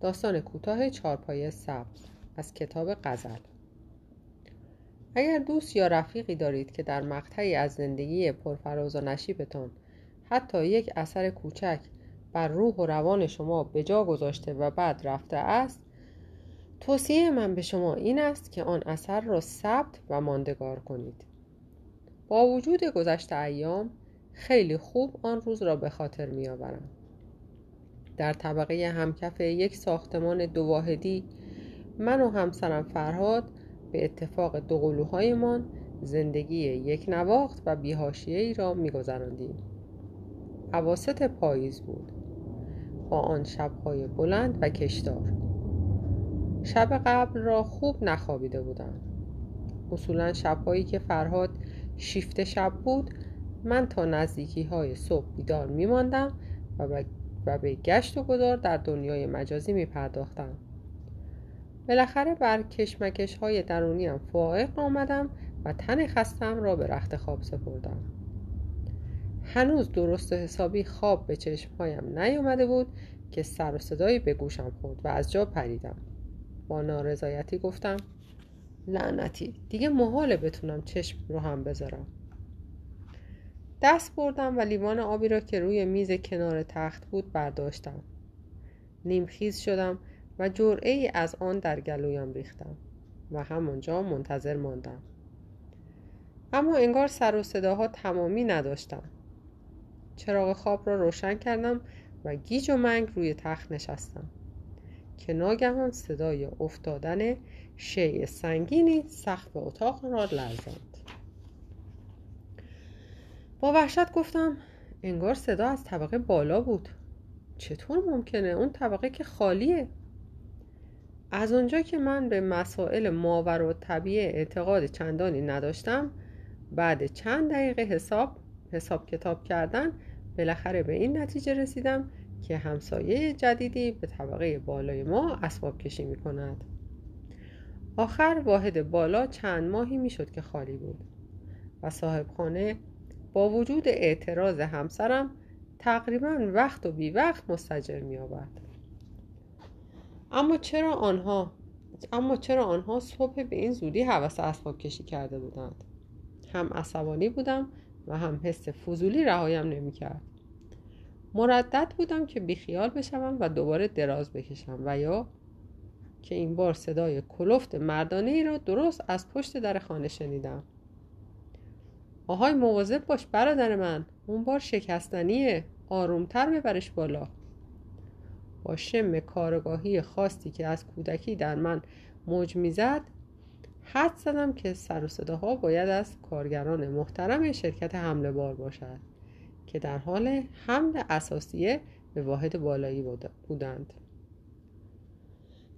داستان کوتاه چارپایه سبز از کتاب غزل. اگر دوست یا رفیقی دارید که در مقطعی از زندگی پرفراز و نشیبتان حتی یک اثر کوچک بر روح و روان شما به جا گذاشته و بعد رفته است توصیه من به شما این است که آن اثر را ثبت و ماندگار کنید. با وجود گذشته ایام خیلی خوب آن روز را به خاطر میآورم. در طبقه همکف یک ساختمان دو واحدی من و همسرم فرهاد به اتفاق دو قلوهایمان زندگی یک نواخت و بیهاشیه ای را میگذراندیم. عواست پاییز بود. با آن شبهای بلند و کشدار شب قبل را خوب نخوابیده بودم. اصولا شبهایی که فرهاد شیفت شب بود من تا نزدیکی های صبح بیدار می ماندم و و به گشت و گذار در دنیای مجازی می پرداختم بالاخره بر کشمکش های درونیم فائق آمدم و تن خستم را به رخت خواب سپردم. هنوز درست و حسابی خواب به چشمهایم نیامده بود که سر و صدایی به گوشم خورد و از جا پریدم. با نارضایتی گفتم لعنتی دیگه محاله بتونم چشم رو هم بذارم. دست بردم و لیوان آبی را که روی میز کنار تخت بود برداشتم. نیمخیز شدم و جرعه ای از آن در گلویم ریختم و همانجا منتظر ماندم. اما انگار سر و صداها تمامی نداشتم. چراغ خواب را روشن کردم و گیج و منگ روی تخت نشستم. که ناگهان صدای افتادن شیء سنگینی سقف اتاق را لرزاند. با وحشت گفتم انگار صدا از طبقه بالا بود. چطور ممکنه؟ اون طبقه که خالیه. از اونجا که من به مسائل ماور و طبیعه اعتقاد چندانی نداشتم بعد چند دقیقه حساب حساب کتاب کردن بالاخره به این نتیجه رسیدم که همسایه جدیدی به طبقه بالای ما اسباب کشی می کند آخر واحد بالا چند ماهی می شد که خالی بود و صاحب خانه با وجود اعتراض همسرم تقریبا وقت و بی وقت مستجر می آورد. اما چرا آنها اما چرا آنها صبح به این زودی حوث اسباب کشی کرده بودند؟ هم عصبانی بودم و هم حس فضولی رهایم نمی‌کرد. مردد بودم که بیخیال بشوم و دوباره دراز بکشم و یا که این بار صدای کلفت مردانه ای را درست از پشت در خانه شنیدم. آهای مواظب باش برادر من اون بار شکستنیه آرومتر ببرش بالا. با شم کارگاهی خاصی که از کودکی در من موج می‌زد حد زدم که سر و صداها باید از کارگران محترم شرکت حمله بار باشد که در حال حمل اساسیه به واحد بالایی بودند.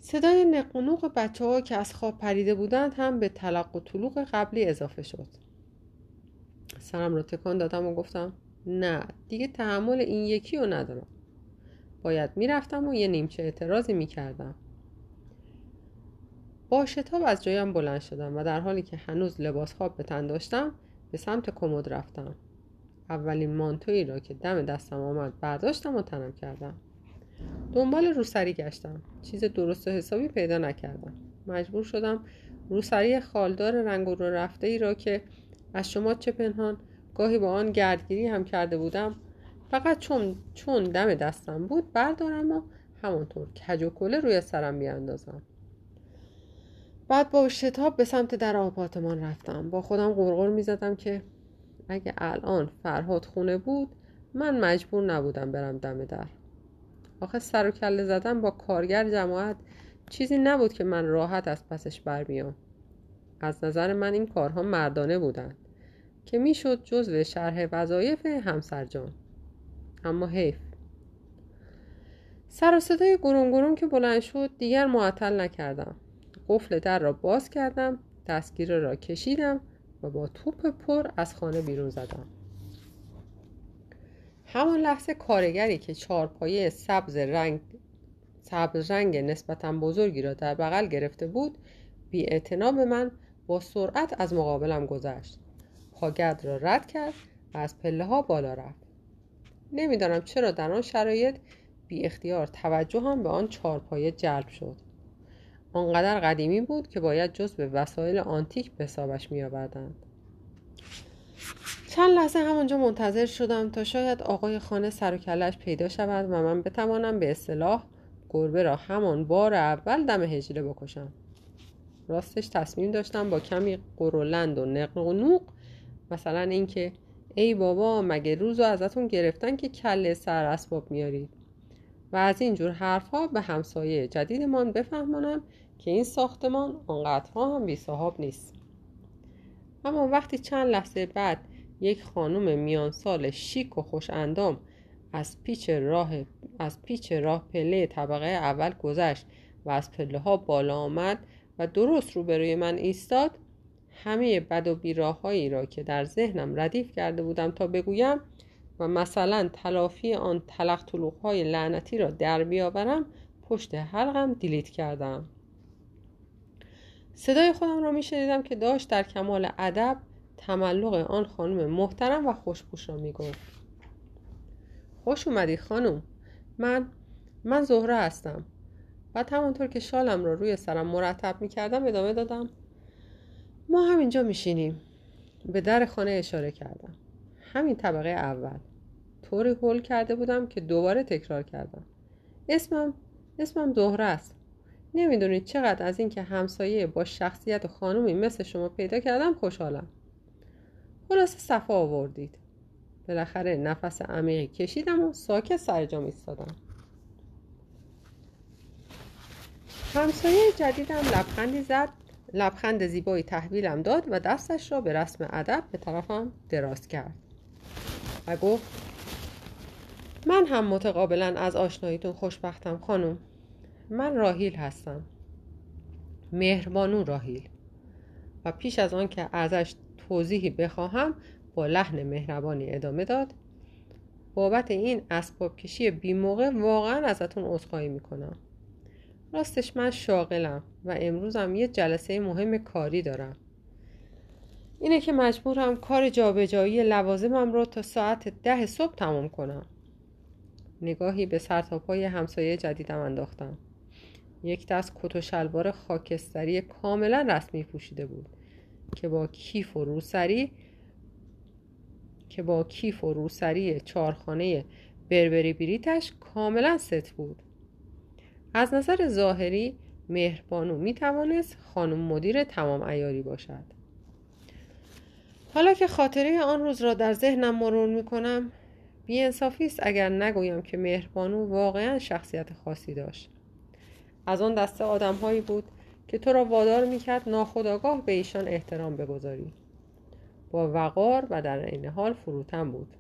صدای نقنوق بچه ها که از خواب پریده بودند هم به تلق و طلوق قبلی اضافه شد. سرم رو تکان دادم و گفتم نه دیگه تحمل این یکی رو ندارم. باید می‌رفتم و یه نیمچه اعتراضی می‌کردم. با شتاب از جایم بلند شدم و در حالی که هنوز لباس خواب به تن داشتم به سمت کمد رفتم. اولین مانتویی را که دم دستم آمد برداشتم و تنم کردم. دنبال روسری گشتم. چیز درست و حسابی پیدا نکردم. مجبور شدم روسری خالدار رنگ رو رفته ای را که از شما چه پنهان؟ گاهی با آن گردگیری هم کرده بودم. فقط چون چون دم دستم بود بردارم و همانطور کج و کله روی سرم بیاندازم. بعد با شتاب به سمت در آپارتمان رفتم. با خودم غرغر می زدم که اگه الان فرهاد خونه بود من مجبور نبودم برم دم در. آخه سر و کله زدن با کارگر جماعت چیزی نبود که من راحت از پسش برمیام. از نظر من این کارها مردانه بودند که می‌شد جزو شرح وظایف همسرجان اما حیف. سر و صدای گرون گرون که بلند شد دیگر معطل نکردم. قفل در را باز کردم دستگیر را کشیدم و با توپ پر از خانه بیرون زدم. همان لحظه کارگری که چارپایه سبز رنگ سبز رنگ نسبتا بزرگی را در بغل گرفته بود بی به من با سرعت از مقابلم گذشت. پاگرد را رد کرد و از پله ها بالا رفت. نمی‌دانم چرا در آن شرایط بی اختیار توجه هم به آن چارپایه جلب شد. آنقدر قدیمی بود که باید جز به وسایل آنتیک به حسابش می آوردند. چند لحظه همانجا منتظر شدم تا شاید آقای خانه سر و کلش پیدا شود و من بتوانم به اصطلاح گربه را همان بار اول دم هجله بکشم. راستش تصمیم داشتم با کمی قرولند و نقل و نوق مثلا اینکه ای بابا مگه روزو ازتون گرفتن که کله سر اسباب میارید و از اینجور حرفها به همسایه جدیدمان بفهمانم که این ساختمان آنقدرها هم بی صاحب نیست. اما وقتی چند لحظه بعد یک خانم میان سال شیک و خوش اندام از پیچ راه از پیچ راه پله طبقه اول گذشت و از پله ها بالا آمد و درست روبروی من ایستاد همه بد و بیراههایی را که در ذهنم ردیف کرده بودم تا بگویم و مثلا تلافی آن تلق های لعنتی را در بیاورم پشت حلقم دیلیت کردم. صدای خودم را میشنیدم که داشت در کمال ادب تملق آن خانم محترم و خوشبوش را می‌گفت. خوش اومدی خانم. من من زهره هستم. و همانطور که شالم را روی سرم مرتب می‌کردم ادامه دادم. ما همینجا میشینیم. به در خانه اشاره کردم. همین طبقه اول. طوری هول کرده بودم که دوباره تکرار کردم. اسمم اسمم زهره است. نمی‌دونید چقدر از اینکه همسایه با شخصیت و خانومی مثل شما پیدا کردم خوشحالم. خلاصه صفا آوردید. بالاخره نفس عمیقی کشیدم و ساکت سر جام ایستادم. همسایه جدیدم لبخندی زد. لبخند زیبایی تحویلم داد و دستش را به رسم ادب به طرفم دراز کرد و گفت من هم متقابلا از آشناییتون خوشبختم خانم. من راهیل هستم. مهربانو راهیل و پیش از آن که ازش توضیحی بخواهم با لحن مهربانی ادامه داد بابت این اسباب کشی بی موقع واقعا ازتون عذرخواهی می‌کنم. راستش من شاغلم و امروزم یه جلسه مهم کاری دارم. اینه که مجبورم کار جابجایی لوازمم رو تا ساعت ده صبح تمام کنم. نگاهی به سرتاپای همسایه جدیدم انداختم. یک دست کت و شلوار خاکستری کاملا رسمی پوشیده بود که با کیف و روسری که با کیف و روسری چارخانه بربری بریتش کاملا ست بود. از نظر ظاهری مهربانو می توانست خانم مدیر تمام ایاری باشد. حالا که خاطره آن روز را در ذهنم مرور می کنم بیانصافی است اگر نگویم که مهربانو واقعا شخصیت خاصی داشت. از آن دسته آدمهایی بود که تو را وادار می‌کرد ناخداگاه به ایشان احترام بگذاری. با وقار و در عین حال فروتن بود.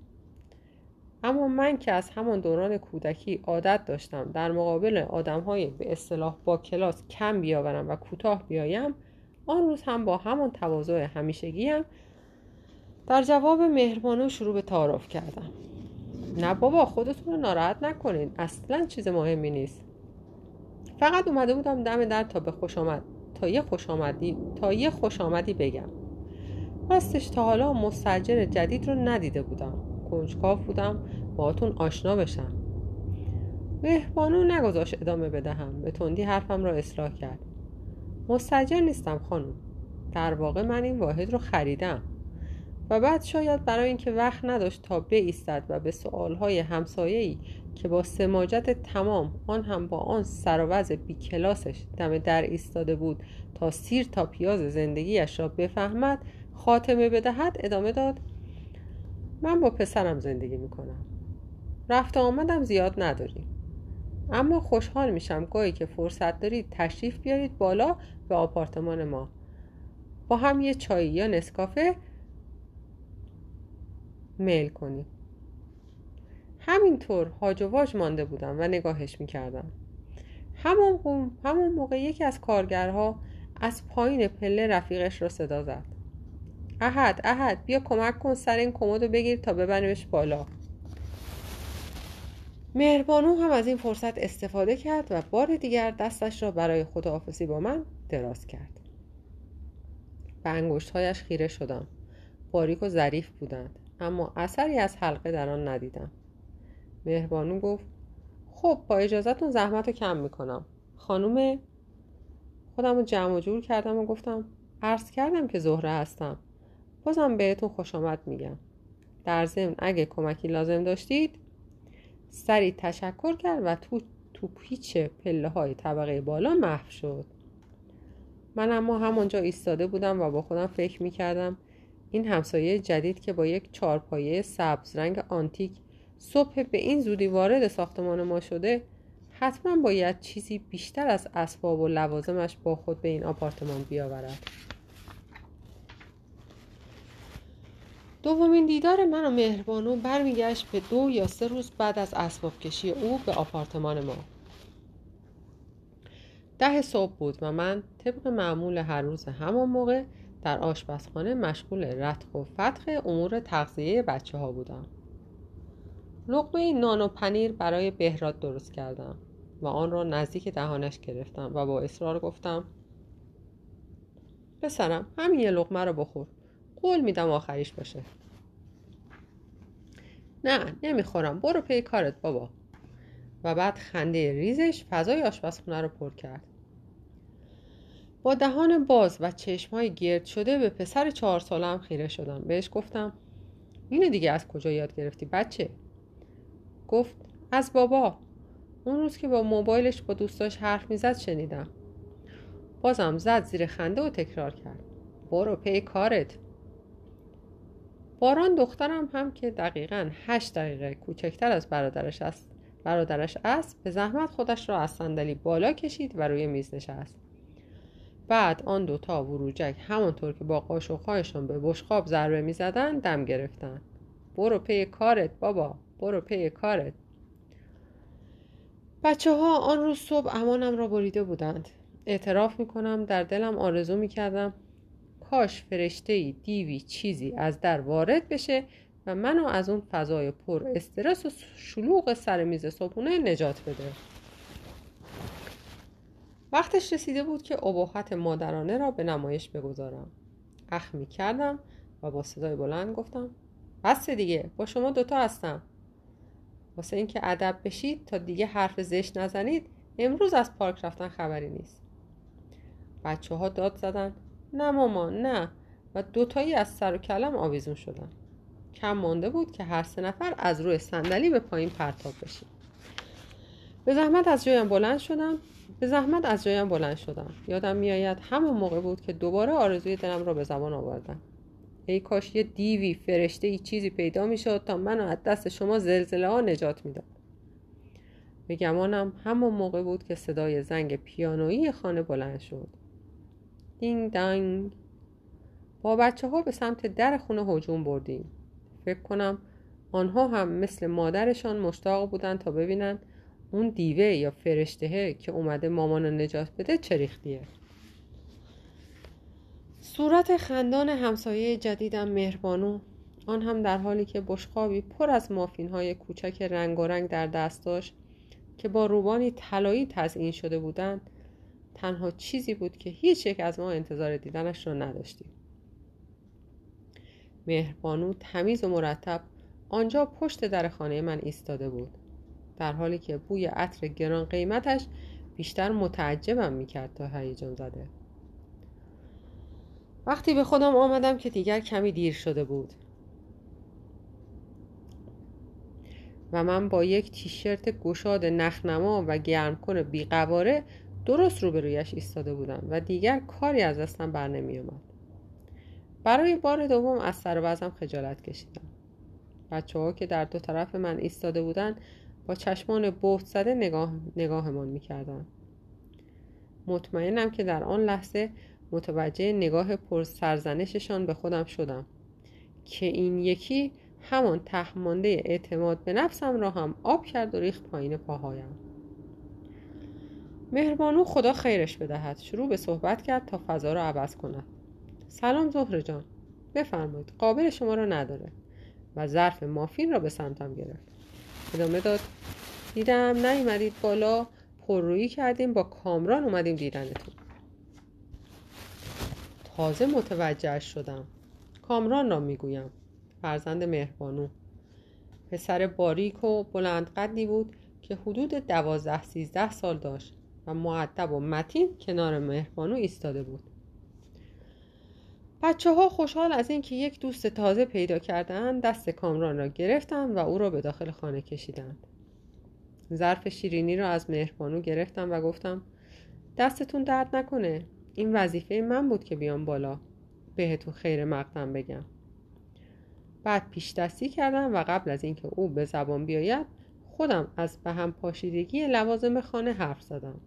اما من که از همان دوران کودکی عادت داشتم در مقابل آدمهای به اصطلاح با کلاس کم بیاورم و کوتاه بیایم آن روز هم با همان تواضع همیشگیم در جواب مهربانو شروع به تعارف کردم. نه بابا خودتون رو ناراحت نکنین اصلا چیز مهمی نیست. فقط اومده بودم دم در تا به خوش آمد تا یه خوش آمدی تا یه خوش آمدی بگم. راستش تا حالا مستجر جدید رو ندیده بودم. کنجکاو بودم باهاتون آشنا بشم. مهربانو نگذاشت ادامه بدهم به تندی حرفم را اصلاح کرد. مستجر نیستم خانم. در واقع من این واحد رو خریدم. و بعد شاید برای اینکه وقت نداشت تا بایستد و به سوالهای همسایه‌ای که با سماجت تمام آن هم با آن سر بی کلاسش دم در ایستاده بود تا سیر تا پیاز زندگیش را بفهمد خاتمه بدهد ادامه داد من با پسرم زندگی می‌کنم. رفت آمدم زیاد نداریم. اما خوشحال میشم گاهی که فرصت دارید تشریف بیارید بالا به آپارتمان ما. با هم یه چای یا نسکافه میل کنیم. همینطور هاج و واج مانده بودم و نگاهش می‌کردم. همون, همون موقع یکی از کارگرها از پایین پله رفیقش را صدا زد. احد احد بیا کمک کن سر این کمد رو بگیر تا ببریمش بالا. مهربانو هم از این فرصت استفاده کرد و بار دیگر دستش را برای خداحافظی با من دراز کرد. به انگشتهایش خیره شدم. باریک و ظریف بودند اما اثری از حلقه در آن ندیدم. مهربانو گفت خب با اجازهتون زحمت رو کم می‌کنم. خانوم خودم رو جمع و جور کردم و گفتم عرض کردم که زهره هستم. بازم بهتون خوش آمد میگم. در ضمن اگه کمکی لازم داشتید سریع تشکر کرد و تو تو پیچ پله های طبقه بالا محو شد. من اما همانجا ایستاده بودم و با خودم فکر می‌کردم این همسایه جدید که با یک چارپایه سبز رنگ آنتیک صبح به این زودی وارد ساختمان ما شده حتما باید چیزی بیشتر از اسباب و لوازمش با خود به این آپارتمان بیاورد. دومین دیدار من و مهربانو برمیگشت به دو یا سه روز بعد از اسباب کشی او به آپارتمان ما. ده صبح بود و من طبق معمول هر روز همان موقع در آشپزخانه مشغول رتق و فتق امور تغذیه بچه ها بودم. لقمه نان و پنیر برای بهراد درست کردم و آن را نزدیک دهانش گرفتم و با اصرار گفتم پسرم همین یه لقمه رو بخور. قول میدم آخریش باشه. نه نمی‌خورم. برو پی کارت بابا. و بعد خنده ریزش فضای آشپزخونه رو پر کرد. با دهان باز و چشمهای گرد شده به پسر چهار سالم خیره شدم. بهش گفتم اینو دیگه از کجا یاد گرفتی بچه؟ گفت از بابا. اون روز که با موبایلش با دوستاش حرف می‌زد شنیدم. بازم زد زیر خنده و تکرار کرد. برو پی کارت. باران دخترم هم که دقیقا هشت دقیقه کوچکتر از برادرش است. برادرش است به زحمت خودش را از صندلی بالا کشید و روی میز نشست. بعد آن دوتا وروجک همانطور که با قاشقهایشان به بشقاب ضربه می‌زدند دم گرفتن. برو پی کارت بابا برو پی کارت. بچه ها آن روز صبح امانم را بریده بودند. اعتراف می‌کنم در دلم آرزو می‌کردم کاش فرشته دیوی چیزی از در وارد بشه و منو از اون فضای پر استرس و شلوغ سر میز صبحونه نجات بده. وقتش رسیده بود که ابهت مادرانه را به نمایش بگذارم. اخ می کردم و با صدای بلند گفتم بس دیگه با شما دوتا هستم. واسه اینکه ادب بشید تا دیگه حرف زشت نزنید امروز از پارک رفتن خبری نیست. بچه ها داد زدن. نه ماما نه. و دوتایی از سر و کلم آویزون شدن. کم مانده بود که هر سه نفر از روی صندلی به پایین پرتاب بشیم به زحمت از جایم بلند شدم. به زحمت از جایم بلند شدم. یادم میآید همون موقع بود که دوباره آرزوی دلم را به زبان آوردم. ای کاش یه دیوی فرشته ای چیزی پیدا می‌شد تا منو از دست شما زلزله ها نجات می‌داد. به گمانم همون موقع بود که صدای زنگ پیانویی خانه بلند شد. دینگ دانگ. با بچه ها به سمت در خونه هجوم بردیم. فکر کنم آنها هم مثل مادرشان مشتاق بودند تا ببینند اون دیوه یا فرشتهه که اومده مامان رو نجات بده چه ریختیه. صورت خندان همسایه جدیدم مهربانو. آن هم در حالی که بشقابی پر از مافین های کوچک رنگ و رنگ در دست که با روبانی طلایی تزئین شده بودند تنها چیزی بود که هیچ یک از ما انتظار دیدنش را نداشتیم. مهربانو تمیز و مرتب آنجا پشت در خانه من ایستاده بود در حالی که بوی عطر گران قیمتش بیشتر متعجبم می‌کرد تا هیجان زده. وقتی به خودم آمدم که دیگر کمی دیر شده بود. و من با یک تیشرت گشاد نخنما و گرم کن بیقواره درست روبرویش ایستاده بودم و دیگر کاری از دستم بر نمی آمد. برای بار دوم از سر وزم خجالت کشیدم. بچه ها که در دو طرف من ایستاده بودند با چشمان بهت زده نگاه نگاهمان می‌کردند مطمئنم که در آن لحظه متوجه نگاه پر سرزنششان به خودم شدم که این یکی همان تهمانده اعتماد به نفسم را هم آب کرد و ریخت پایین پاهایم. مهربانو خدا خیرش بدهد. شروع به صحبت کرد تا فضا را عوض کند. سلام زهره جان. بفرمایید قابل شما را نداره و ظرف مافین را به سمتم گرفت. ادامه داد دیدم نیومدید بالا پررویی کردیم با کامران اومدیم دیدنتون. تازه متوجه شدم. کامران را می‌گویم. فرزند مهربانو. پسر باریک و بلند قدی بود که حدود دوازده سیزده سال داشت. و معدب و متین کنار مهربانو ایستاده بود. بچه ها خوشحال از اینکه یک دوست تازه پیدا کردن دست کامران را گرفتند و او را به داخل خانه کشیدند. ظرف شیرینی را از مهربانو گرفتم و گفتم دستتون درد نکنه. این وظیفه من بود که بیام بالا. بهتون خیر مقدم بگم. بعد پیش دستی کردم و قبل از اینکه او به زبان بیاید خودم از به هم پاشیدگی لوازم خانه حرف زدم.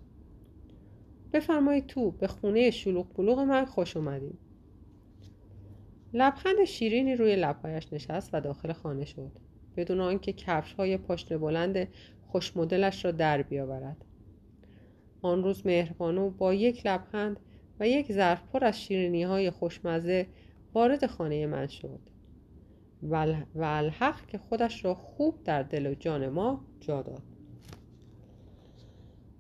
بفرمایید تو به خونه شلوغ بلوغ من خوش اومدید لبخند شیرینی روی لبهایش نشست و داخل خانه شد. بدون آنکه کفش های پاشنه بلند خوش مدلش را در بیاورد. آن روز مهربانو با یک لبخند و یک ظرف پر از شیرینی های خوشمزه وارد خانه من شد. و الحق که خودش را خوب در دل و جان ما جا داد.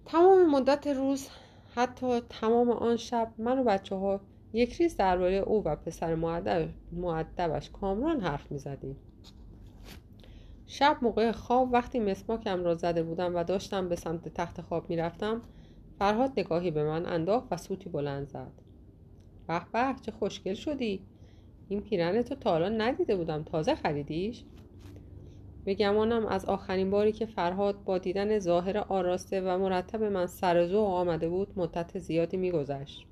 تمام مدت روز حتی تمام آن شب من و بچه ها یک ریز درباره او و پسر معدبش کامران حرف می زدیم. شب موقع خواب وقتی مسماکم را زده بودم و داشتم به سمت تخت خواب می رفتم فرهاد نگاهی به من انداخت و سوتی بلند زد. به به چه خوشگل شدی! این پیرن تو تا حالا ندیده بودم. تازه خریدیش؟ به گمانم از آخرین باری که فرهاد با دیدن ظاهر آراسته و مرتب من سر آمده بود مدت زیادی میگذشت.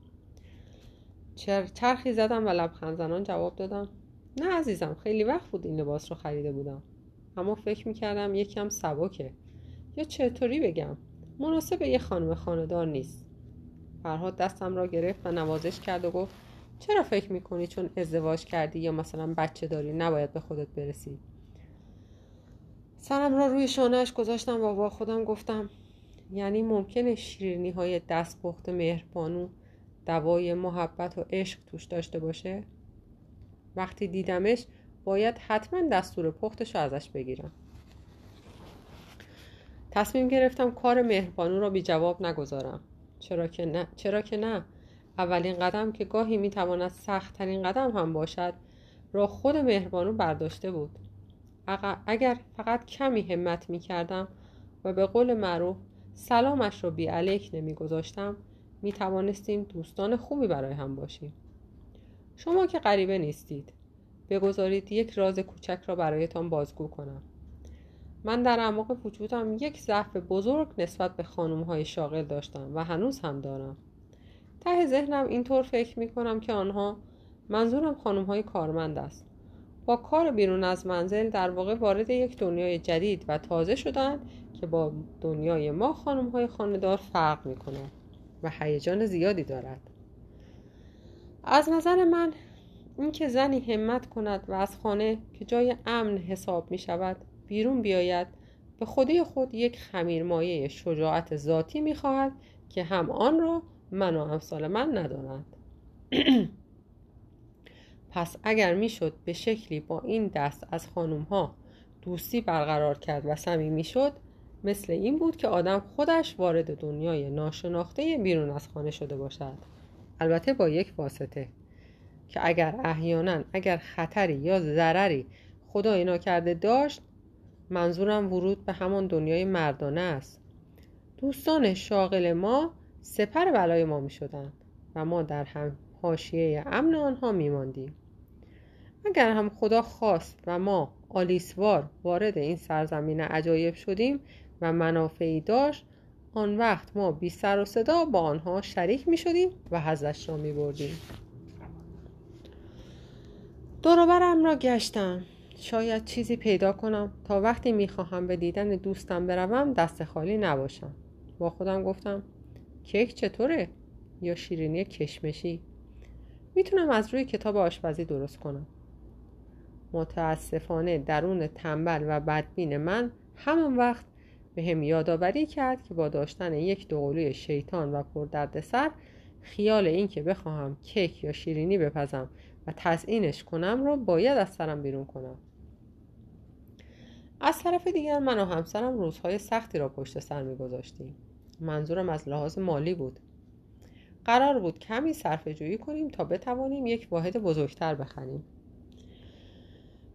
چرخی زدم و لبخند زنان جواب دادم نه عزیزم خیلی وقت بود این لباس رو خریده بودم. اما فکر می‌کردم یکم سبکه. یا چطوری بگم؟ مناسب یه خانم خاندار نیست. فرهاد دستم را گرفت و نوازش کرد و گفت چرا فکر می‌کنی چون ازدواج کردی یا مثلا بچه داری نباید به خودت برسی؟ سرم را روی شانهش گذاشتم و با خودم گفتم یعنی ممکنه شیرینی های دست پخت مهربانو دوای محبت و عشق توش داشته باشه؟ وقتی دیدمش باید حتما دستور پختش رو ازش بگیرم. تصمیم گرفتم کار مهربانو را بی جواب نگذارم. چرا که نه چرا که نه. اولین قدم که گاهی می‌تواند سختترین قدم هم باشد را خود مهربانو برداشته بود. اگر فقط کمی همت می کردم و به قول معروف سلامش را بی علیک نمی گذاشتم می توانستیم دوستان خوبی برای هم باشیم. شما که غریبه نیستید بگذارید یک راز کوچک را برایتان بازگو کنم. من در اعماق وجودم یک ضعف بزرگ نسبت به خانوم های شاغل داشتم و هنوز هم دارم. ته ذهنم اینطور فکر می کنم که آنها منظورم خانوم های کارمند است. با کار بیرون از منزل در واقع وارد یک دنیای جدید و تازه شدند که با دنیای ما خانم های خاندار فرق می کنند و هیجان زیادی دارد. از نظر من اینکه زنی همت کند و از خانه که جای امن حساب می شود بیرون بیاید به خودی خود یک خمیرمایه شجاعت ذاتی می خواهد که هم آن را من و امثال من ندارند. پس اگر می‌شد به شکلی با این دست از خانوم ها دوستی برقرار کرد و صمیمی شد مثل این بود که آدم خودش وارد دنیای ناشناخته بیرون از خانه شده باشد البته با یک واسطه که اگر احیانا اگر خطری یا ضرری خدا کرده داشت منظورم ورود به همان دنیای مردانه است دوستان شاغل ما سپر بلای ما می شدند و ما در هم حاشیه امن آنها می ماندیم. اگر هم خدا خواست و ما آلیسوار وارد این سرزمین عجایب شدیم و منافعی داشت آن وقت ما بی سر و صدا با آنها شریک می شدیم و حزش را می بردیم. دوروبرم را گشتم. شاید چیزی پیدا کنم. تا وقتی می‌خواهم به دیدن دوستم بروم دست خالی نباشم. با خودم گفتم کیک چطوره؟ یا شیرینی کشمشی؟ می‌تونم از روی کتاب آشپزی درست کنم. متاسفانه درون تنبل و بدبین من همان وقت به هم یادآوری کرد که با داشتن یک دوقلوی شیطان و پردردسر خیال اینکه بخواهم کیک یا شیرینی بپزم و تزئینش کنم را باید از سرم بیرون کنم. از طرف دیگر من و همسرم روزهای سختی را پشت سر میگذاشتیم. منظورم از لحاظ مالی بود. قرار بود کمی صرفه جویی کنیم تا بتوانیم یک واحد بزرگتر بخریم.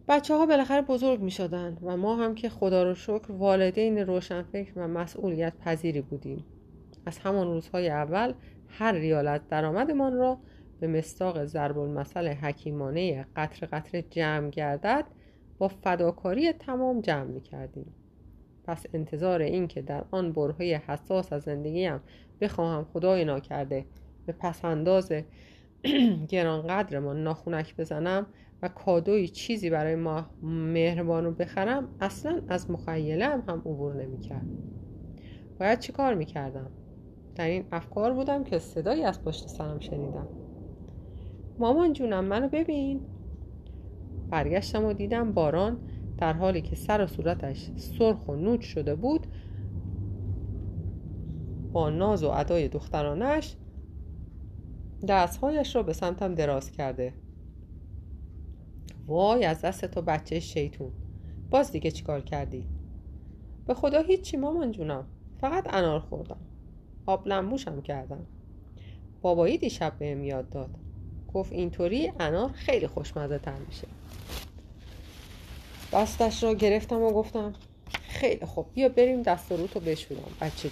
بچه ها بالاخره بزرگ می شدن و ما هم که خدا رو شکر والدین روشنفکر و مسئولیت پذیری بودیم. از همان روزهای اول هر ریالت درآمدمان را به مستاق ضرب المثل حکیمانه قطر قطر جمع گردد با فداکاری تمام جمع می کردیم پس انتظار این که در آن برهای حساس از زندگیم بخواهم خدای ناکرده به پسنداز گرانقدرمان ناخونک بزنم و کادوی چیزی برای ما مهربانو بخرم اصلا از مخیله هم, هم عبور نمی‌کرد. باید چی کار می‌کردم؟ در این افکار بودم که صدایی از پشت سرم شنیدم. مامان جونم منو ببین. برگشتم و دیدم باران در حالی که سر و صورتش سرخ و نوچ شده بود با ناز و ادای دخترانش دستهایش را به سمتم دراز کرده. وای از دست تو بچه شیطون. باز دیگه چیکار کردی؟ به خدا هیچی مامان جونم. فقط انار خوردم. آب لنبوشم کردم. بابایی دیشب بهم یاد داد. گفت اینطوری انار خیلی خوشمزه تر میشه. دستش را گرفتم و گفتم خیلی خوب بیا بریم دست و روتو بشورم بچه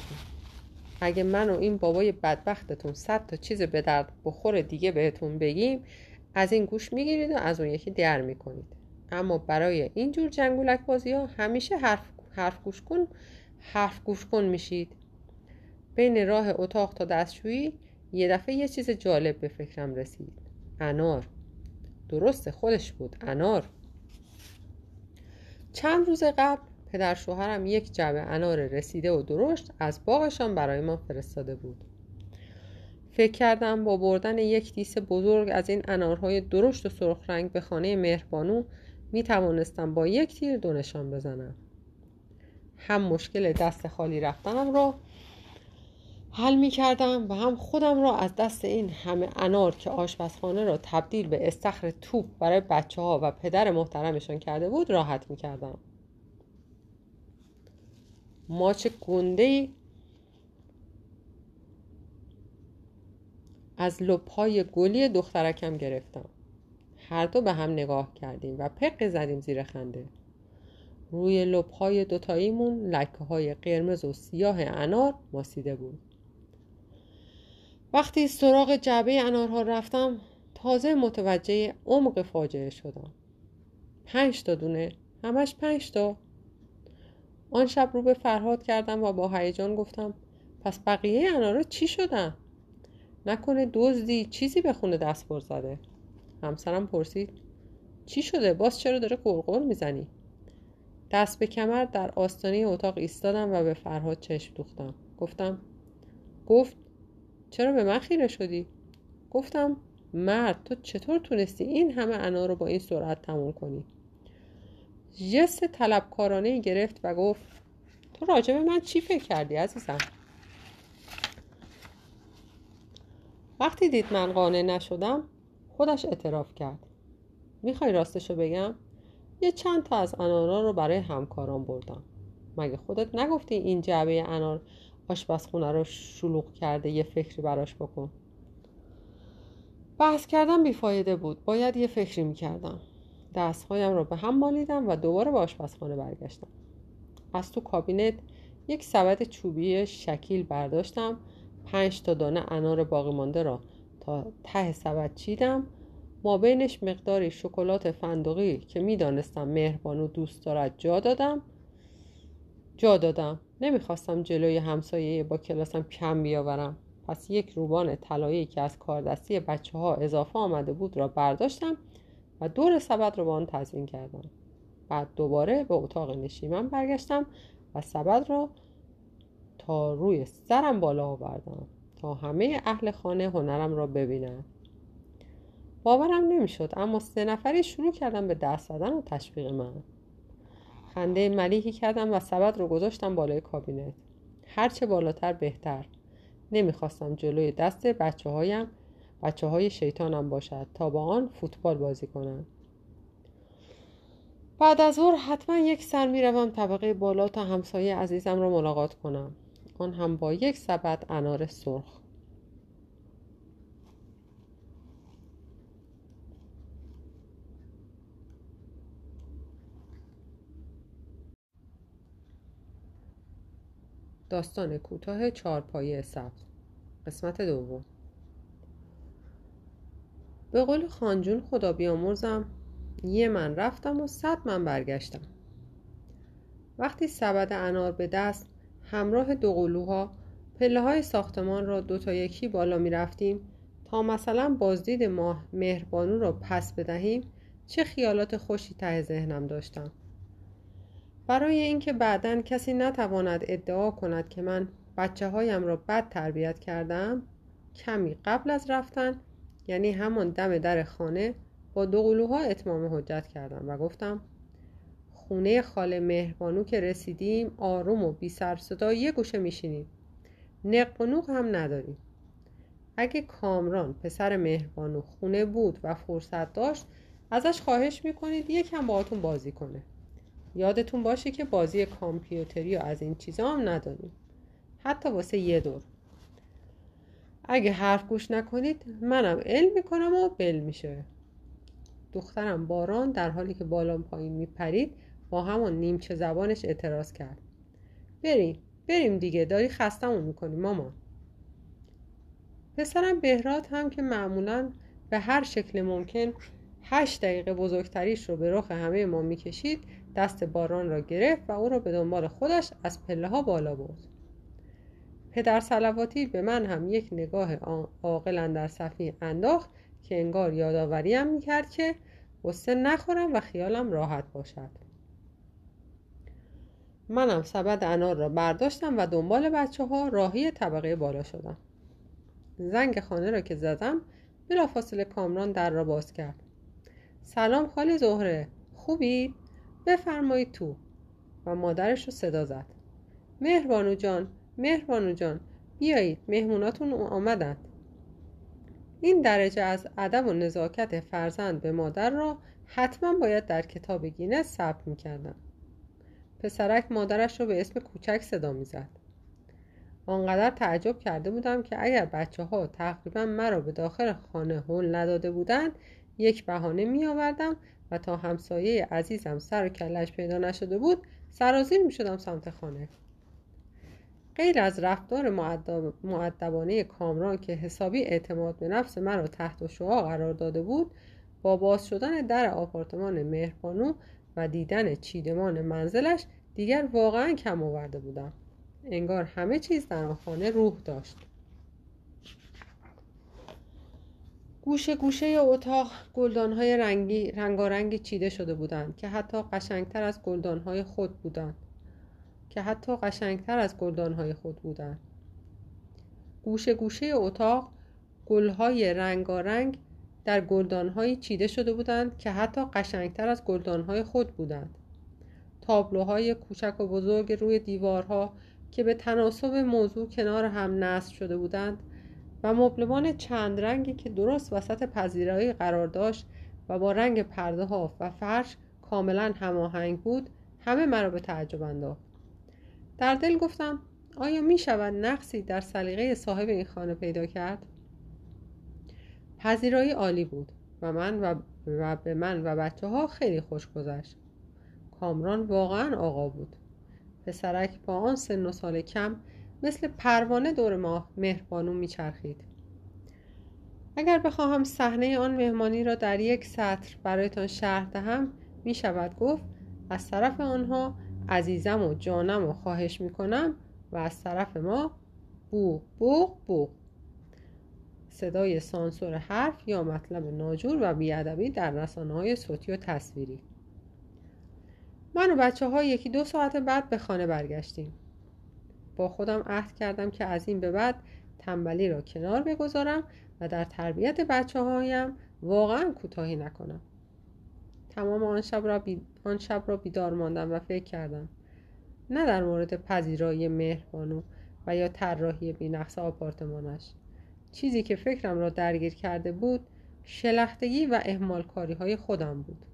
اگه من و این بابای بدبختتون صد تا چیز به درد بخور دیگه بهتون بگیم از این گوش می‌گیرید و از اون یکی در می‌کنید. اما برای اینجور جنگولک بازی ها همیشه حرف, حرف گوش کن حرف گوش کن میشید. بین راه اتاق تا دستشویی یه دفعه یه چیز جالب به فکرم رسید. انار. درست خودش بود انار. چند روز قبل پدر شوهرم یک جعبه انار رسیده و درشت از باغشان برای ما فرستاده بود. فکر کردم با بردن یک دیس بزرگ از این انارهای درشت و سرخ رنگ به خانه مهربانو می توانستم با یک تیر دونشان بزنم. هم مشکل دست خالی رفتنم را حل می کردم و هم خودم را از دست این همه انار که آشپزخانه را تبدیل به استخر توپ برای بچه ها و پدر محترمشان کرده بود راحت می کردم ماچ گنده از لپای گلی دخترکم گرفتم. هر دو به هم نگاه کردیم و پق زدیم زیر خنده. روی لپهای دوتاییمون لکه های قرمز و سیاه انار ماسیده بود. وقتی سراغ جعبه انارها رفتم تازه متوجه عمق فاجعه شدم. پنج تا دونه همش پنج تا. آن شب رو به فرهاد کردم و با هیجان گفتم پس بقیه انارا چی شدن؟ نکنه دزدی چیزی به خونه دست بر زده همسرم پرسید چی شده؟ باز چرا داره قرقر می‌زنی؟ دست به کمر در آستانه اتاق ایستادم و به فرهاد چشم دوختم. گفتم گفت چرا به من خیره شدی؟ گفتم مرد تو چطور تونستی این همه انار رو با این سرعت تموم کنی؟ جست طلبکارانه گرفت و گفت تو راجع به من چی فکر کردی عزیزم؟ وقتی دید من قانع نشدم خودش اعتراف کرد. می‌خوای راستشو بگم؟ یه چند تا از انارا رو برای همکاران بردم. مگه خودت نگفتی این جعبه انار آشپزخونه رو شلوغ کرده یه فکری براش بکن؟ بحث کردم بیفایده بود. باید یه فکری می‌کردم. دستهایم را به هم مالیدم و دوباره به آشپزخانه برگشتم. از تو کابینت یک سبد چوبی شکیل برداشتم پنج تا دانه انار باقی مانده را تا ته سبد چیدم. ما بینش مقداری شکلات فندقی که می‌دانستم مهربانو دوست دارد جا دادم. جا دادم. نمی‌خواستم جلوی همسایه با کلاسم کم بیاورم. پس یک روبان طلایی که از کاردستی بچه ها اضافه آمده بود را برداشتم و دور سبد رو با آن تزیین کردم. بعد دوباره به اتاق نشیمن برگشتم و سبد را تا روی سرم بالا آوردم تا همه اهل خانه هنرم را ببینند باورم نمی‌شد اما سه نفری شروع کردم به دست زدن و تشویق من. خنده ملیحی کردم و سبد رو گذاشتم بالای کابینت. هرچه بالاتر بهتر. نمی‌خواستم جلوی دست بچه هایم بچه های شیطانم باشد تا با آن فوتبال بازی کنند بعد از ظهر حتما یک سر می‌روم طبقه بالا تا همسایه عزیزم را ملاقات کنم. آن هم با یک سبد انار سرخ. داستان کوتاه چهارپایه سبز. قسمت دوم. به قول خانجون خدا بیامرزم یه من رفتم و صد من برگشتم. وقتی سبد انار به دست همراه دو قلوها پله های ساختمان را دو تا یکی بالا می رفتیم تا مثلا بازدید ماه مهربانو را پس بدهیم چه خیالات خوشی ته ذهنم داشتم. برای اینکه بعدا کسی نتواند ادعا کند که من بچه هایم را بد تربیت کردم کمی قبل از رفتن یعنی همان دم در خانه با دو قلوها اتمام حجت کردم و گفتم خونه خاله مهربانو که رسیدیم آروم و بی سر صدا یه گوشه میشینیم. نق و نوق هم نداریم. اگه کامران پسر مهربانو خونه بود و فرصت داشت ازش خواهش می‌کنید یکم باهاتون بازی کنه. یادتون باشه که بازی کامپیوتری و از این چیزا هم نداریم. حتی واسه یه دور. اگه حرف گوش نکنید منم علم می‌کنم و بل میشه. دخترم باران در حالی که بالا پایین میپرید با همون نیمچه زبانش اعتراض کرد. بریم بریم دیگه داری خستمون می‌کنی مامان پسرم بهراد هم که معمولا به هر شکل ممکن هشت دقیقه بزرگتریش رو به رخ همه ما می‌کشید دست باران را گرفت و او را به دنبال خودش از پله ها بالا برد. پدر سلواتی به من هم یک نگاه عاقلا در صفی انداخت که انگار یادآوریم می‌کرد که غصه نخورم و خیالم راحت باشد. منم سبد انار را برداشتم و دنبال بچه ها راهی طبقه بالا شدم. زنگ خانه را که زدم بلافاصله کامران در را باز کرد. سلام خالی زهره خوبی؟ بفرمایید تو. و مادرش رو صدا زد. مهربانو جان مهربانو جان بیایید مهموناتون آمدند این درجه از ادب و نزاکت فرزند به مادر را حتما باید در کتاب گینس ثبت می‌کردم پسرک مادرش رو به اسم کوچک صدا می‌زد. آنقدر تعجب کرده بودم که اگر بچه ها تقریبا مرا به داخل خانه هل نداده بودند یک بهانه می آوردم و تا همسایه عزیزم سر و کلش پیدا نشده بود سرازیر می شدم سمت خانه. غیر از رفتار معدبانه کامران که حسابی اعتماد به نفس مرا تحت شعا قرار داده بود با باز شدن در آپارتمان مهربانو و دیدن چیدمان منزلش دیگر واقعا کم آورده بودم. انگار همه چیز در آن خانه روح داشت. گوشه گوشه اتاق گلدانهای رنگی رنگارنگی چیده شده بودند که حتی قشنگتر از گلدانهای خود بودند. که حتی قشنگتر از گلدانهای خود بودند. گوشه گوشه اتاق گلهای رنگارنگ در گلدانهایی چیده شده بودند که حتی قشنگتر از گلدانهای خود بودند. تابلوهای کوچک و بزرگ روی دیوارها که به تناسب موضوع کنار هم نصب شده بودند و مبلمان چند رنگی که درست وسط پذیرایی قرار داشت و با رنگ پرده ها و فرش کاملا هماهنگ بود همه مرا به تعجب انداخت. در دل گفتم آیا می شود نقصی در سلیقه صاحب این خانه پیدا کرد؟ پذیرایی عالی بود و من و, و به من و بچه ها خیلی خوش گذشت. کامران واقعا آقا بود. پسرک با آن سن و سال کم مثل پروانه دور ماه مهربانو میچرخید. اگر بخواهم صحنه آن مهمانی را در یک سطر برایتان شرح دهم می شود گفت از طرف آنها عزیزم و جانم و خواهش می کنم و از طرف ما بو بو بو صدای سانسور حرف یا مطلب ناجور و بیادبی در رسانه های صوتی و تصویری. من و بچه ها یکی دو ساعت بعد به خانه برگشتیم. با خودم عهد کردم که از این به بعد تنبلی را کنار بگذارم و در تربیت بچه هایم واقعا کوتاهی نکنم. تمام آن شب, را آن شب را بیدار ماندم و فکر کردم نه در مورد پذیرایی مهربانو و یا طراحی بینقص آپارتمانش. چیزی که فکرم را درگیر کرده بود شلختگی و اهمالکاری های خودم بود.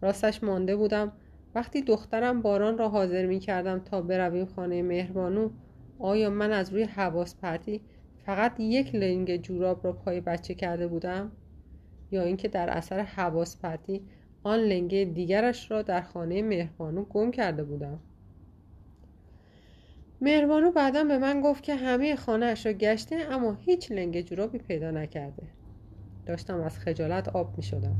راستش مانده بودم وقتی دخترم باران را حاضر می کردم تا برویم خانه مهربانو آیا من از روی حواس پرتی فقط یک لنگ جوراب را پای بچه کرده بودم؟ یا اینکه در اثر حواس پرتی آن لنگه دیگرش را در خانه مهربانو گم کرده بودم؟ مهربانو بعدا به من گفت که همه خانهاش را گشته اما هیچ لنگ جورابی پیدا نکرده. داشتم از خجالت آب می شدم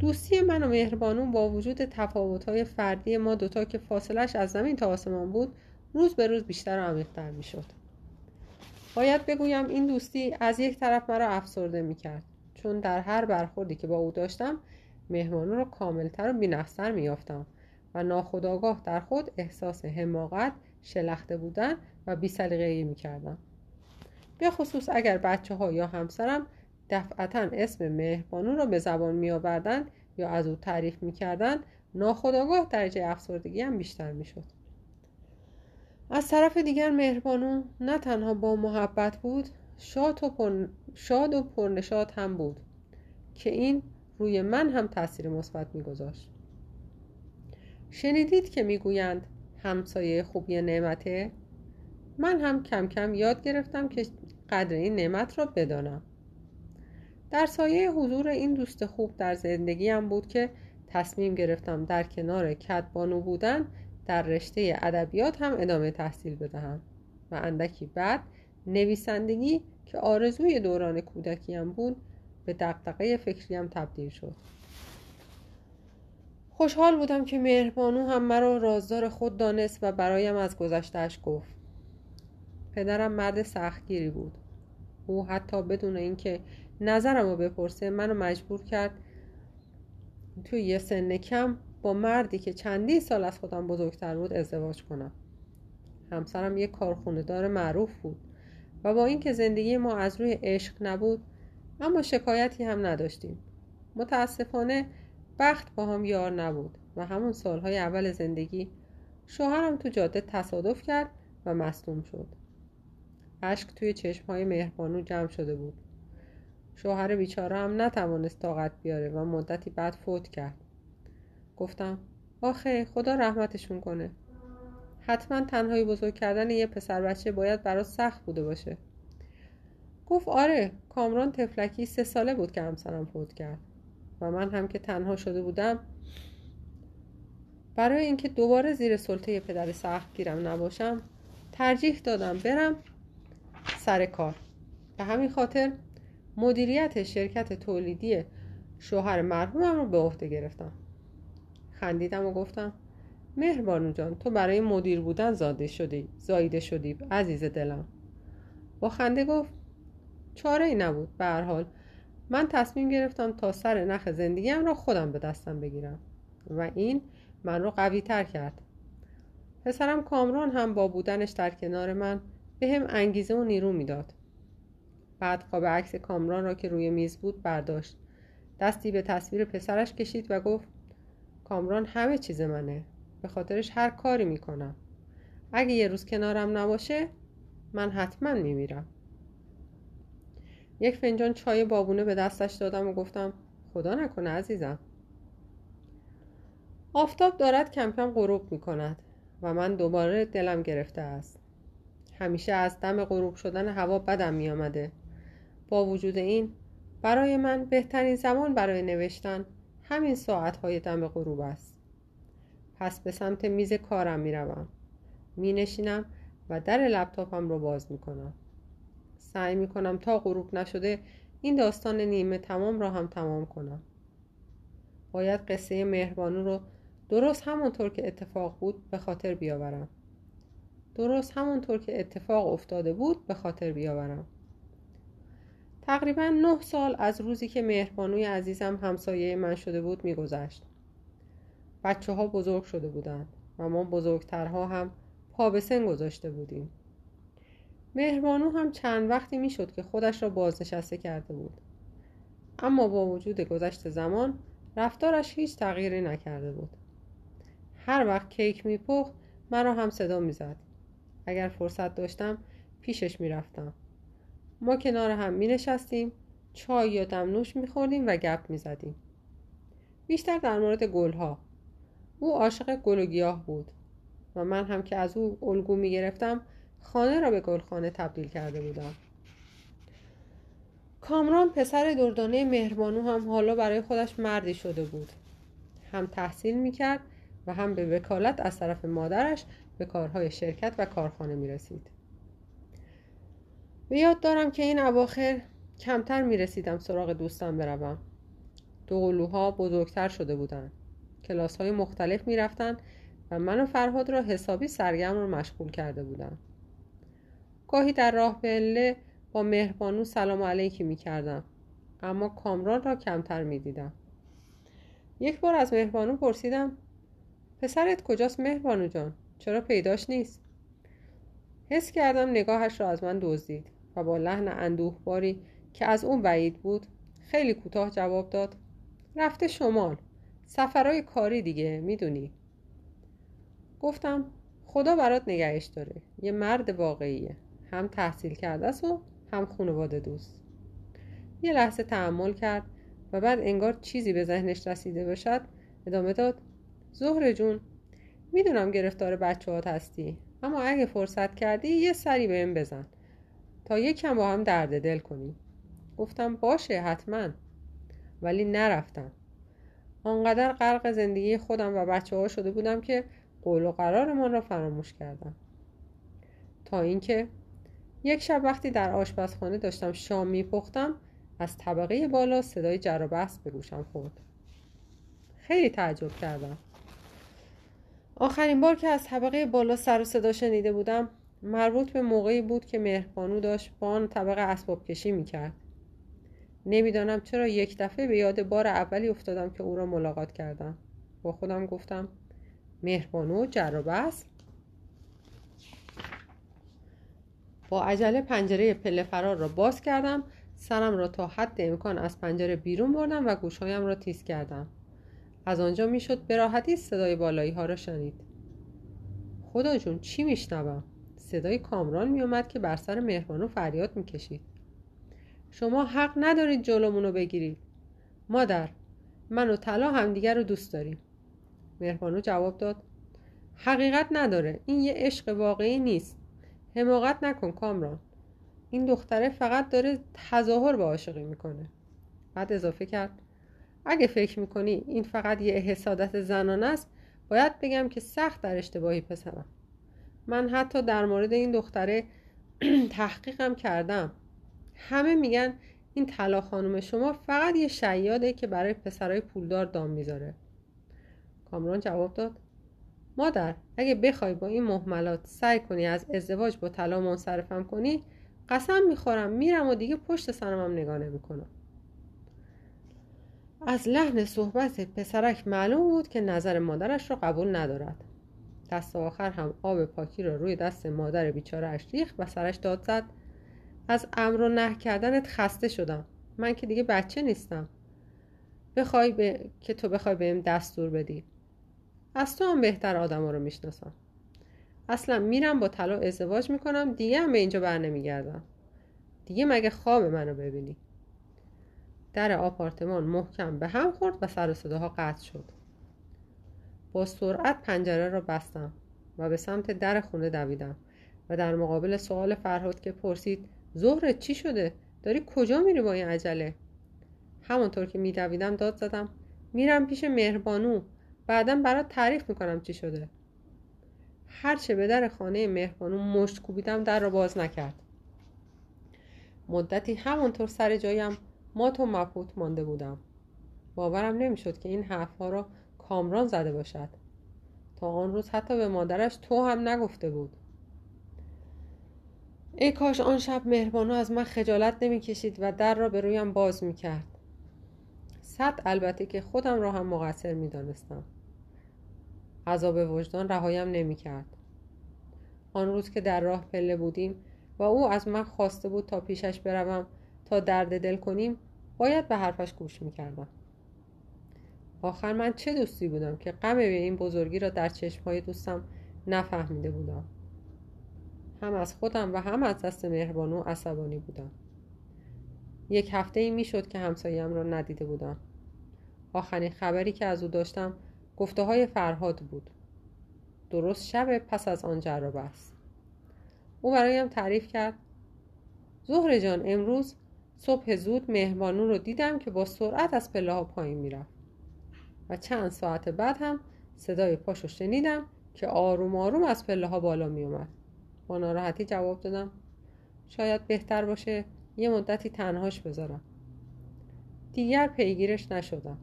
دوستی من و مهربانو با وجود تفاوت‌های فردی ما دوتا که فاصلش از زمین تا آسمان بود روز به روز بیشتر و عمیقتر می‌شد. باید بگویم این دوستی از یک طرف مرا افسرده می‌کرد. چون در هر برخوردی که با او داشتم مهمانو را کاملتر و بینقصتر میافتم و ناخداگاه در خود احساس حماقت شلخته بودن و بیسلیقگی می‌کردم به خصوص اگر بچه ها یا همسرم دفعتا اسم مهربانو را به زبان می آوردن یا از او تعریف می کردن ناخداگاه درجه افسردگی هم بیشتر می شد. از طرف دیگر مهربانو نه تنها با محبت بود شاد و, پر... شاد و پرنشاد هم بود که این روی من هم تاثیر مثبت میگذاشت شنیدید که می‌گویند همسایه خوبی نعمته؟ من هم کم کم یاد گرفتم که قدر این نعمت را بدانم. در سایه حضور این دوست خوب در زندگیم بود که تصمیم گرفتم در کنار کتبانو بودن در رشته ادبیات هم ادامه تحصیل بدهم و اندکی بعد نویسندگی که آرزوی دوران کودکیم بود به دقدقه فکریم تبدیل شد. خوشحال بودم که مهربانو هم مرا رازدار خود دانست و برایم از گذشتهش گفت. پدرم مرد سختگیری بود. او حتی بدون اینکه نظرم رو بپرسه منو مجبور کرد توی یه سن کم با مردی که چندی سال از خودم بزرگتر بود ازدواج کنم. همسرم یک کارخونه دار معروف بود و با اینکه زندگی ما از روی عشق نبود اما شکایتی هم نداشتیم. متاسفانه بخت با هم یار نبود و همون سالهای اول زندگی شوهرم تو جاده تصادف کرد و مصدوم شد. اشک توی چشمهای مهربانو جمع شده بود. شوهر بیچاره هم نتوانست طاقت بیاره و مدتی بعد فوت کرد. گفتم آخه خدا رحمتشون کنه. حتما تنهایی بزرگ کردن یه پسر بچه باید برات سخت بوده باشه. گفت آره کامران تفلکی سه ساله بود که همسرم فوت کرد. و من هم که تنها شده بودم. برای اینکه دوباره زیر سلطه پدر سخت گیرم نباشم ترجیح دادم برم سر کار. به همین خاطر مدیریت شرکت تولیدی شوهر مرحومم رو به عهده گرفتم. خندیدم و گفتم مهربانو جان تو برای مدیر بودن زاده شدی زایده شدی عزیز دلم. با خنده گفت چاره ای نبود. به حال من تصمیم گرفتم تا سر نخ زندگیم را خودم به دستم بگیرم. و این من رو قوی تر کرد. پسرم کامران هم با بودنش در کنار من به هم انگیزه و نیرو می‌داد. بعد قاب عکس کامران را که روی میز بود برداشت. دستی به تصویر پسرش کشید و گفت کامران همه چیز منه. به خاطرش هر کاری می‌کنم. اگه یه روز کنارم نباشه من حتما میمیرم. یک فنجان چای بابونه به دستش دادم و گفتم خدا نکنه عزیزم. آفتاب دارد کم کم غروب می کند و من دوباره دلم گرفته است. همیشه از دم غروب شدن هوا بدم می آمده با وجود این برای من بهترین زمان برای نوشتن همین ساعتهای دم غروب است. پس به سمت میز کارم می روم می نشینم و در لپتاپم رو باز می کنم سعی می کنم تا غروب نشده این داستان نیمه تمام را هم تمام کنم. باید قصه مهربانو رو درست همونطور که اتفاق بود به خاطر بیاورم. درست همونطور که اتفاق افتاده بود به خاطر بیاورم. تقریبا نه سال از روزی که مهربانوی عزیزم همسایه من شده بود میگذشت. بچه ها بزرگ شده بودند و ما بزرگترها هم پا به سن گذاشته بودیم. مهربانو هم چند وقتی می‌شد که خودش را بازنشسته کرده بود. اما با وجود گذشت زمان رفتارش هیچ تغییری نکرده بود. هر وقت کیک میپخت مرا هم صدا می‌زد. اگر فرصت داشتم پیشش می‌رفتم. ما کنار هم می نشستیم چای یا دمنوش می خوردیم و گپ می زدیم بیشتر در مورد گلها. او عاشق گل و گیاه بود و من هم که از او الگو می گرفتم خانه را به گلخانه تبدیل کرده بودم. کامران پسر دردانه مهربانو هم حالا برای خودش مردی شده بود. هم تحصیل می کرد و هم به وکالت از طرف مادرش به کارهای شرکت و کارخانه می رسید به یاد دارم که این اواخر کمتر می رسیدم سراغ دوستم بروم. دو قلوها بزرگتر شده بودند. کلاس های مختلف می رفتن و من و فرهاد را حسابی سرگرم رو مشغول کرده بودم. گاهی در راه پله با مهربانو سلام علیکی می کردم اما کامران را کمتر می دیدم یک بار از مهربانو پرسیدم پسرت کجاست مهربانو جان؟ چرا پیداش نیست؟ حس کردم نگاهش را از من دزدید و با لحن اندوهباری که از اون بعید بود خیلی کوتاه جواب داد رفته شمال. سفرهای کاری دیگه می‌دونی. گفتم خدا برات نگهش داره. یه مرد واقعیه. هم تحصیل کرده است و هم خانواده دوست. یه لحظه تحمل کرد و بعد انگار چیزی به ذهنش رسیده باشد ادامه داد. زهر جون می‌دونم گرفتار بچه هات هستی اما اگه فرصت کردی یه سری بهم بزن تا یکم با هم درد دل کنیم. گفتم باشه حتما. ولی نرفتم. آنقدر غرق زندگی خودم و بچه ها شده بودم که قول و قرارمان را فراموش کردم. تا اینکه یک شب وقتی در آشپزخانه داشتم شام میپختم از طبقه بالا صدای جر و بحث به گوشم خورد. خیلی تعجب کردم. آخرین بار که از طبقه بالا سر و صدا شنیده بودم مربوط به موقعی بود که مهربانو داشت با آن طبقه اسباب کشی می‌کرد. نمی‌دانم چرا یک دفعه به یاد بار اولی افتادم که او را ملاقات کردم. با خودم گفتم مهربانو جر و بحث. با عجله پنجره پله فرار را باز کردم سرم را تا حد امکان از پنجره بیرون بردم و گوشهایم را تیز کردم. از آنجا می‌شد به راحتی صدای بالایی ها را شنید. خدا جون چی میشنوم؟ صدای کامران میومد که بر سر مهربانو فریاد می‌کشید. شما حق ندارید جلومونو بگیرید. مادر من و طلا همدیگر رو دوست داریم. مهربانو جواب داد. حقیقت نداره این یه عشق واقعی نیست. حماقت نکن کامران. این دختره فقط داره تظاهر به عاشقی می‌کنه. بعد اضافه کرد اگه فکر می‌کنی این فقط یه حسادت زنان است باید بگم که سخت در اشتباهی پسرم. من حتی در مورد این دختره تحقیقم کردم. همه میگن این طلا خانم شما فقط یه شیاده که برای پسرای پولدار دام می‌ذاره. کامران جواب داد مادر اگه بخوای با این محملات سعی کنی از ازدواج با طلا منصرفم کنی قسم می‌خورم میرم و دیگه پشت سرمم نگاه نمی‌کنم. از لحن صحبت پسرک معلوم بود که نظر مادرش را قبول ندارد. دست آخر هم آب پاکی را روی دست مادر بیچاره اش ریخت و سرش داد زد. از امر و نه کردنت خسته شدم. من که دیگه بچه نیستم. بخوای به... که تو بخوای بهم دستور بدی. از تو هم بهتر آدم رو می‌شناسم. اصلا میرم با طلا ازدواج می‌کنم دیگه هم به اینجا بر نمیگردم. دیگه مگه خواب منو ببینی؟ در آپارتمان محکم به هم خورد و سر صداها قطع شد. با سرعت پنجره را بستم و به سمت در خونه دویدم و در مقابل سوال فرهاد که پرسید ظهر چی شده؟ داری کجا میری با این عجله؟ همونطور که میدویدم داد زدم میرم پیش مهربانو. بعدا برات تعریف می‌کنم چی شده. هرچه به در خانه مهربانو مشت کوبیدم در را باز نکرد. مدتی همونطور سر جایم مات و مبهوت مانده بودم. باورم نمی‌شد که این حرفها را کامران زده باشد. تا آن روز حتی به مادرش تو هم نگفته بود. ای کاش آن شب مهربانو از من خجالت نمی‌کشید و در را به رویم باز می‌کرد. صد البته که خودم را هم مقصر می‌دانستم. عذاب وجدان رهایم نمی‌کرد. آن روز که در راه پله بودیم و او از من خواسته بود تا پیشش بروم تا درد دل کنیم باید به حرفش گوش می‌کردم. آخر من چه دوستی بودم که غم به این بزرگی را در چشمهای دوستم نفهمیده بودم. هم از خودم و هم از دست مهربانو عصبانی بودم. یک هفته ای می شد که همساییم را ندیده بودم. آخرین خبری که از او داشتم گفته های فرهاد بود. درست شب پس از آن جرابه است. او برایم تعریف کرد. زهر جان امروز صبح زود مهربانو رو دیدم که با سرعت از پله ها پایین می‌رفت. و چند ساعت بعد هم صدای پاشو شنیدم که آروم آروم از پله ها بالا می اومد با ناراحتی جواب دادم. شاید بهتر باشه یه مدتی تنهاش بذارم. دیگر پیگیرش نشدم.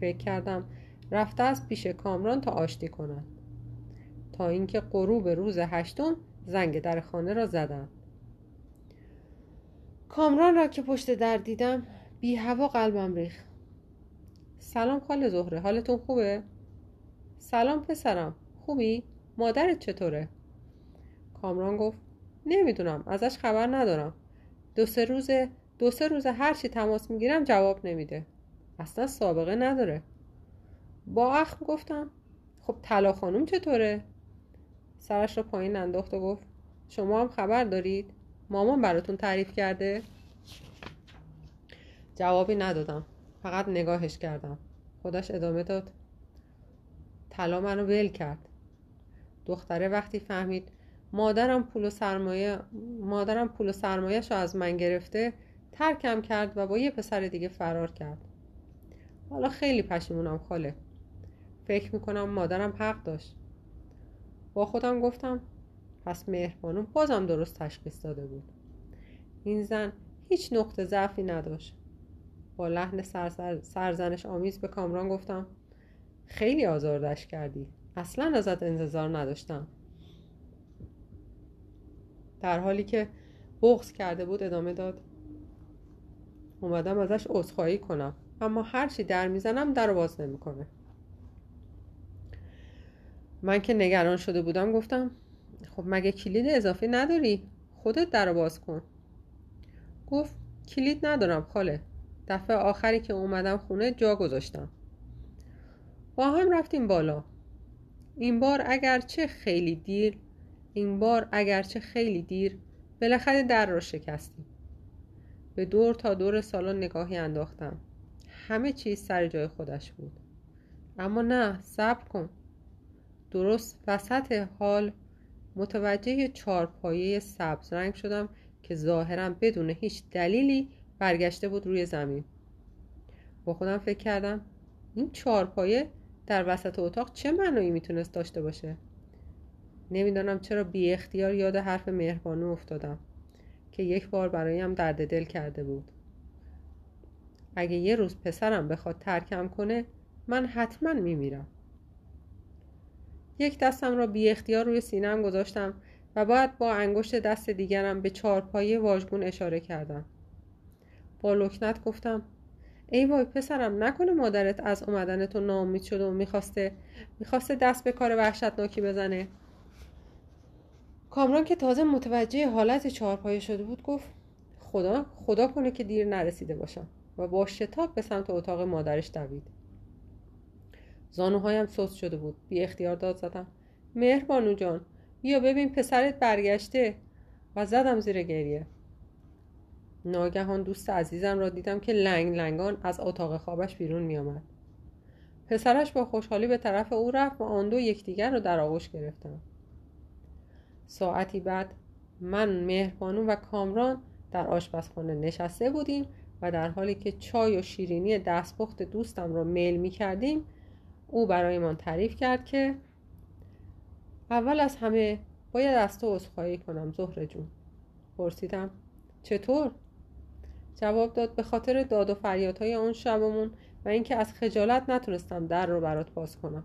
فکر کردم رفته از پیش کامران تا آشتی کنند تا اینکه غروب روز هشتم زنگ در خانه را زدم کامران را که پشت در دیدم بی هوا قلبم ریخ سلام خاله زهره حالتون خوبه؟ سلام پسرم خوبی؟ مادرت چطوره؟ کامران گفت نمی‌دونم ازش خبر ندارم دو سه روز دو سه روز هر چی تماس می‌گیرم جواب نمیده اصلا سابقه نداره با اخم گفتم خب طلا خانوم چطوره؟ سرش رو پایین انداخت و گفت شما هم خبر دارید؟ مامان براتون تعریف کرده؟ جوابی ندادم فقط نگاهش کردم. خودش ادامه داد. طلا منو ول کرد. دختره وقتی فهمید مادرم پول و سرمایه مادرم پول و سرمایهش از من گرفته ترکم کرد و با یه پسر دیگه فرار کرد. حالا خیلی پشیمونم خاله. فکر می‌کنم مادرم حق داشت. با خودم گفتم پس مهربانو بازم درست تشخیص داده بود. این زن هیچ نقطه ضعفی نداشت. با لحن سرزنش آمیز به کامران گفتم خیلی آزاردش کردی. اصلا ازت انتظار نداشتم. در حالی که بغض کرده بود ادامه داد. اومدم ازش عذرخواهی کنم اما هرچی در می‌زنم در باز نمی‌کنه. من که نگران شده بودم گفتم خب مگه کلید اضافی نداری؟ خودت در باز کن. گفت کلید ندارم خاله. دفعه آخری که اومدم خونه جا گذاشتم. با هم رفتیم بالا. این بار اگرچه خیلی دیر این بار اگرچه خیلی دیر بالاخره در را شکستیم. به دور تا دور سالن نگاهی انداختم. همه چیز سر جای خودش بود. اما نه صبر کن. درست وسط حال متوجه چارپایه سبز رنگ شدم که ظاهرا بدون هیچ دلیلی برگشته بود روی زمین. با خودم فکر کردم این چارپایه در وسط اتاق چه معنایی می‌تونست داشته باشه؟ نمی‌دانم چرا بی اختیار یاد حرف مهربانو افتادم که یک بار برایم درد دل کرده بود. اگه یه روز پسرم بخواد ترکم کنه من حتما میمیرم. یک دستم را بی اختیار روی سینم گذاشتم و باید با انگشت دست دیگرم به چارپایه واژگون اشاره کردم. با لکنت گفتم ای وای پسرم نکنه مادرت از اومدن تو ناامید شده و می‌خواسته می‌خواسته دست به کار وحشتناکی بزنه. کامران که تازه متوجه حالت چهارپایه شده بود گفت خدا خدا کنه که دیر نرسیده باشم و با شتاب به سمت اتاق مادرش دوید. زانوهایم سست شده بود. بی اختیار داد زدم. مهربانو جان بیا ببین پسرت برگشته. و زدم زیر گریه. ناگهان دوست عزیزم را دیدم که لنگ لنگان از اتاق خوابش بیرون می آمد. پسرش با خوشحالی به طرف او رفت و آن دو یکدیگر را در آغوش گرفتند. ساعتی بعد من مهربانو و کامران در آشپزخانه نشسته بودیم و در حالی که چای و شیرینی دستپخت دوستم را میل می کردیم او برایمان تعریف کرد که اول از همه باید از تو عذرخواهی کنم زهره جون. پرسیدم. چطور؟ جواب داد به خاطر داد و فریادهای آن شبمون و اینکه از خجالت نتونستم در رو برات باز کنم.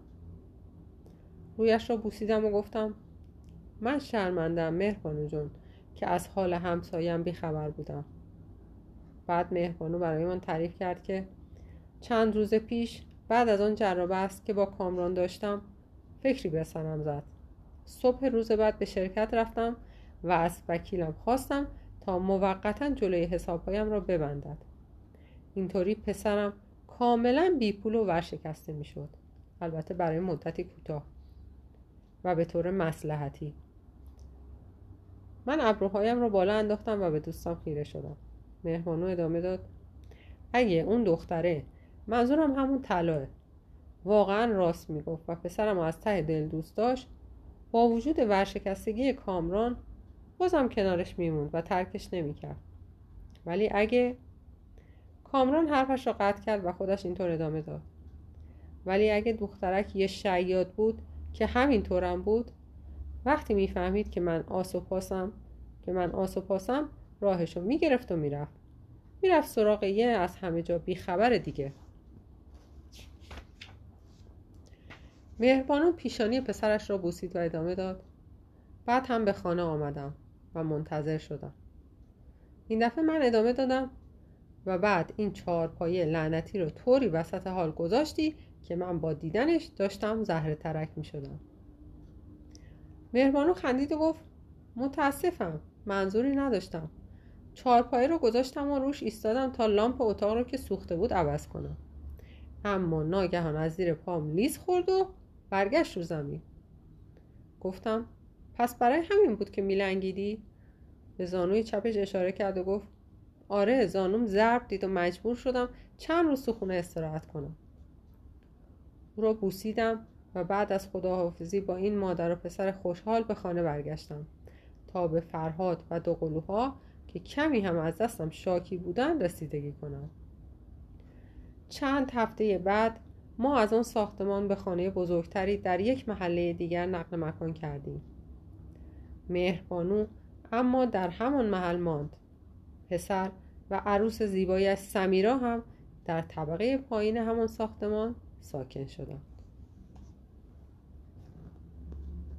رویش را بوسیدم و گفتم من شرمندم مهربانو جون که از حال همسایم بیخبر بودم. بعد مهربانو برای من تعریف کرد که چند روز پیش بعد از آن است که با کامران داشتم فکری به سرم زد. صبح روز بعد به شرکت رفتم و از وکیلم خواستم تا موقتا جلوی حسابهایم را ببندد. اینطوری پسرم کاملا بی پول و ورشکسته می‌شد. البته برای مدتی کوتاه. و به طور مسلحتی من ابروهایم را بالا انداختم و به دوستم خیره شدم. مهمانو ادامه داد. اگه اون دختره منظورم همون طلاه. واقعا راست می‌گفت و پسرم از ته دل دوست داشت. با وجود ورشکستگی کامران بازم کنارش میموند و ترکش نمی‌کرد. ولی اگه کامران حرفش را قطع کرد و خودش اینطور ادامه داد. ولی اگه دخترک یه شیاد بود که همین طورم بود وقتی می‌فهمید که من آس و پاسم که من آس و پاسم راهشو می‌گرفت و می‌رفت. می‌رفت سراغ یه از همه جا بیخبر دیگه. مهربانو پیشانی پسرش را بوسید و ادامه داد. بعد هم به خانه آمدم و منتظر شدم. این دفعه من ادامه دادم و بعد این چهار پایه لعنتی رو طوری وسط حال گذاشتی که من با دیدنش داشتم زهر ترک می شدم. مهربانو خندید و گفت متاسفم منظوری نداشتم. چهارپایه رو گذاشتم و روش ایستادم تا لامپ اتاق رو که سوخته بود عوض کنم. اما ناگهان از زیر پام لیز خورد و برگشت رو زمین. گفتم پس برای همین بود که میلنگیدی؟ به زانوی چپش اشاره کرد و گفت آره زانوم ضرب دید و مجبور شدم چند روز تو خونه استراحت کنم. او را بوسیدم و بعد از خداحافظی با این مادر و پسر خوشحال به خانه برگشتم. تا به فرهاد و دوقلوها که کمی هم از دستم شاکی بودن رسیدگی کنم. چند هفته بعد ما از آن ساختمان به خانه بزرگتری در یک محله دیگر نقل مکان کردیم. مهربانو اما در همان محل ماند. پسر و عروس زیبایش سمیرا هم در طبقه پایین همان ساختمان ساکن شدند.